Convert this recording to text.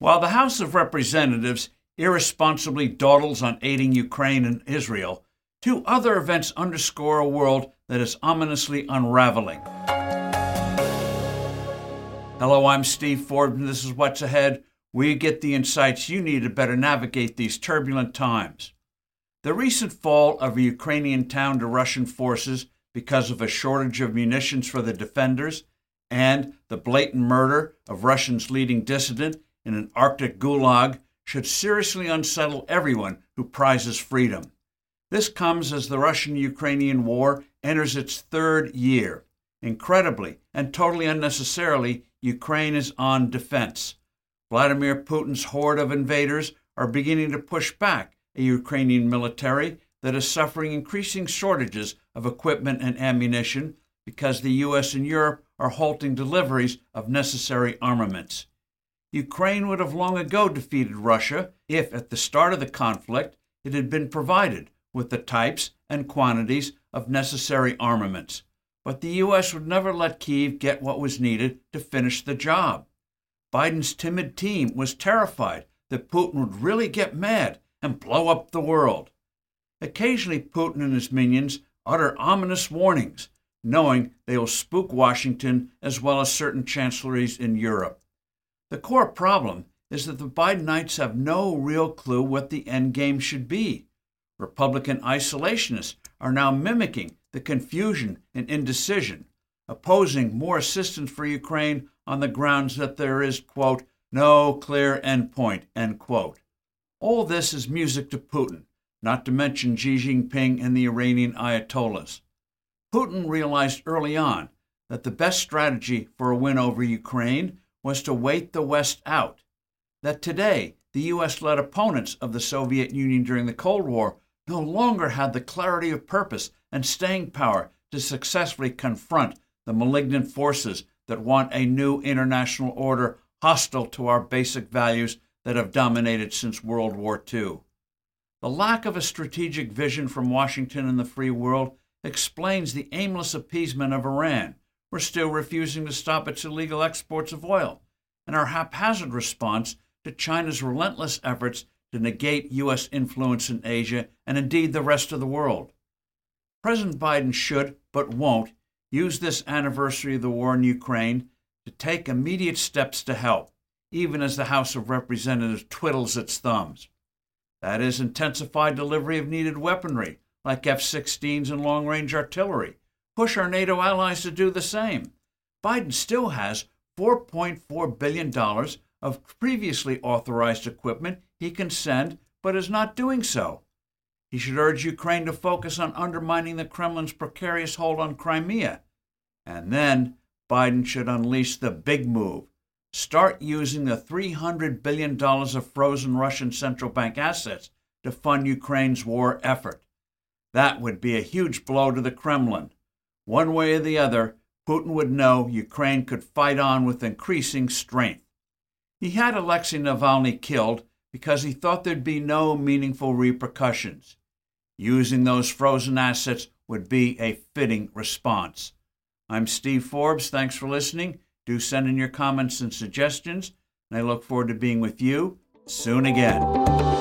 While the House of Representatives irresponsibly dawdles on aiding Ukraine and Israel, two other events underscore a world that is ominously unraveling. Hello, I'm Steve Forbes, and this is What's Ahead, you get the insights you need to better navigate these turbulent times. The recent fall of a Ukrainian town to Russian forces because of a shortage of munitions for the defenders and the blatant murder of Russia's leading dissident in an Arctic gulag should seriously unsettle everyone who prizes freedom. This comes as the Russian Ukrainian war enters its third year. Incredibly and totally unnecessarily, Ukraine is on defense. Vladimir Putin's horde of invaders are beginning to push back a Ukrainian military that is suffering increasing shortages of equipment and ammunition because the US and Europe are halting deliveries of necessary armaments. Ukraine would have long ago defeated Russia if, at the start of the conflict, it had been provided with the types and quantities of necessary armaments. But the U.S. would never let Kiev get what was needed to finish the job. Biden's timid team was terrified that Putin would really get mad and blow up the world. Occasionally, Putin and his minions utter ominous warnings, knowing they will spook Washington as well as certain chancelleries in Europe. The core problem is that the Bidenites have no real clue what the end game should be. Republican isolationists are now mimicking the confusion and indecision, opposing more assistance for Ukraine on the grounds that there is, quote, no clear endpoint, end quote. All this is music to Putin, not to mention Xi Jinping and the Iranian Ayatollahs. Putin realized early on that the best strategy for a win over Ukraine was to wait the West out. That today, the U.S. led opponents of the Soviet Union during the Cold War no longer had the clarity of purpose and staying power to successfully confront the malignant forces that want a new international order hostile to our basic values that have dominated since World War II. The lack of a strategic vision from Washington and the free world explains the aimless appeasement of Iran we're still refusing to stop its illegal exports of oil, and our haphazard response to China's relentless efforts to negate U.S. influence in Asia and indeed the rest of the world. President Biden should, but won't, use this anniversary of the war in Ukraine to take immediate steps to help, even as the House of Representatives twiddles its thumbs. That is, intensified delivery of needed weaponry, like F 16s and long range artillery, push our NATO allies to do the same. Biden still has $4.4 billion of previously authorized equipment he can send, but is not doing so. He should urge Ukraine to focus on undermining the Kremlin's precarious hold on Crimea. And then Biden should unleash the big move. Start using the $300 billion of frozen Russian central bank assets to fund Ukraine's war effort. That would be a huge blow to the Kremlin. One way or the other, Putin would know Ukraine could fight on with increasing strength. He had Alexei Navalny killed because he thought there'd be no meaningful repercussions. Using those frozen assets would be a fitting response. I'm Steve Forbes. Thanks for listening. Do send in your comments and suggestions, and I look forward to being with you soon again.